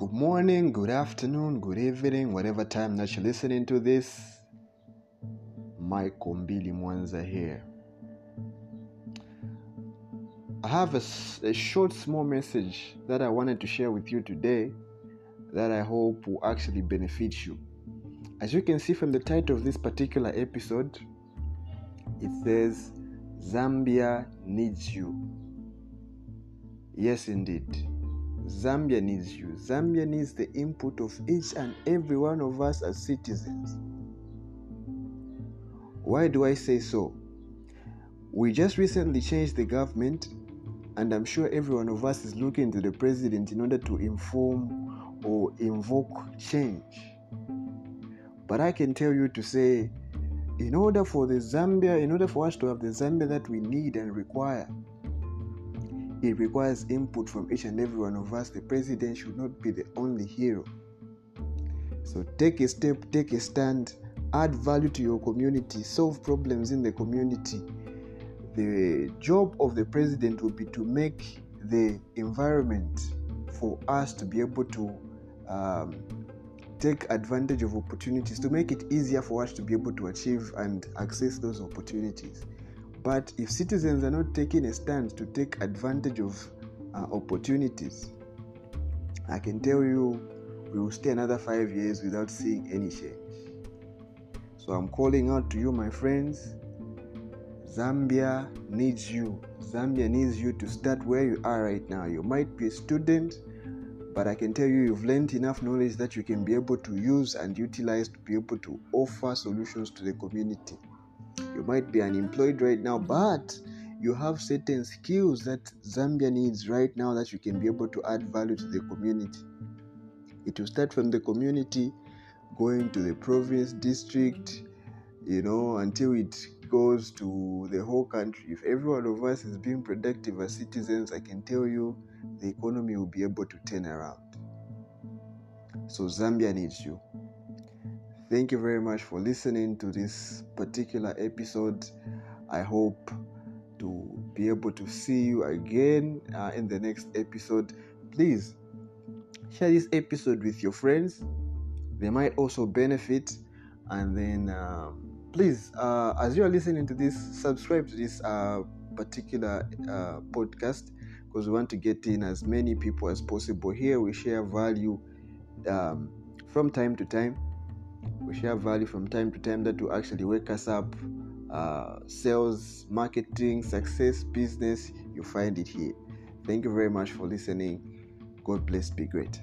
Good morning, good afternoon, good evening, whatever time that you're listening to this. Michael Mbili Mwanza here. I have a, a short, small message that I wanted to share with you today that I hope will actually benefit you. As you can see from the title of this particular episode, it says Zambia needs you. Yes, indeed. Zambia needs you. Zambia needs the input of each and every one of us as citizens. Why do I say so? We just recently changed the government, and I'm sure every one of us is looking to the president in order to inform or invoke change. But I can tell you to say, in order for the Zambia, in order for us to have the Zambia that we need and require, it requires input from each and every one of us. The president should not be the only hero. So take a step, take a stand, add value to your community, solve problems in the community. The job of the president will be to make the environment for us to be able to um, take advantage of opportunities, to make it easier for us to be able to achieve and access those opportunities. But if citizens are not taking a stand to take advantage of uh, opportunities, I can tell you we will stay another five years without seeing any change. So I'm calling out to you, my friends. Zambia needs you. Zambia needs you to start where you are right now. You might be a student, but I can tell you you've learned enough knowledge that you can be able to use and utilize to be able to offer solutions to the community. You might be unemployed right now, mm-hmm. but you have certain skills that Zambia needs right now that you can be able to add value to the community. It will start from the community, going to the province, district, you know, until it goes to the whole country. If every one of us is being productive as citizens, I can tell you the economy will be able to turn around. So Zambia needs you. Thank you very much for listening to this particular episode. I hope to be able to see you again uh, in the next episode. Please share this episode with your friends, they might also benefit. And then, um, please, uh, as you are listening to this, subscribe to this uh, particular uh, podcast because we want to get in as many people as possible. Here, we share value um, from time to time we share value from time to time that will actually wake us up. Uh, sales marketing success business you find it here. Thank you very much for listening. God bless. Be great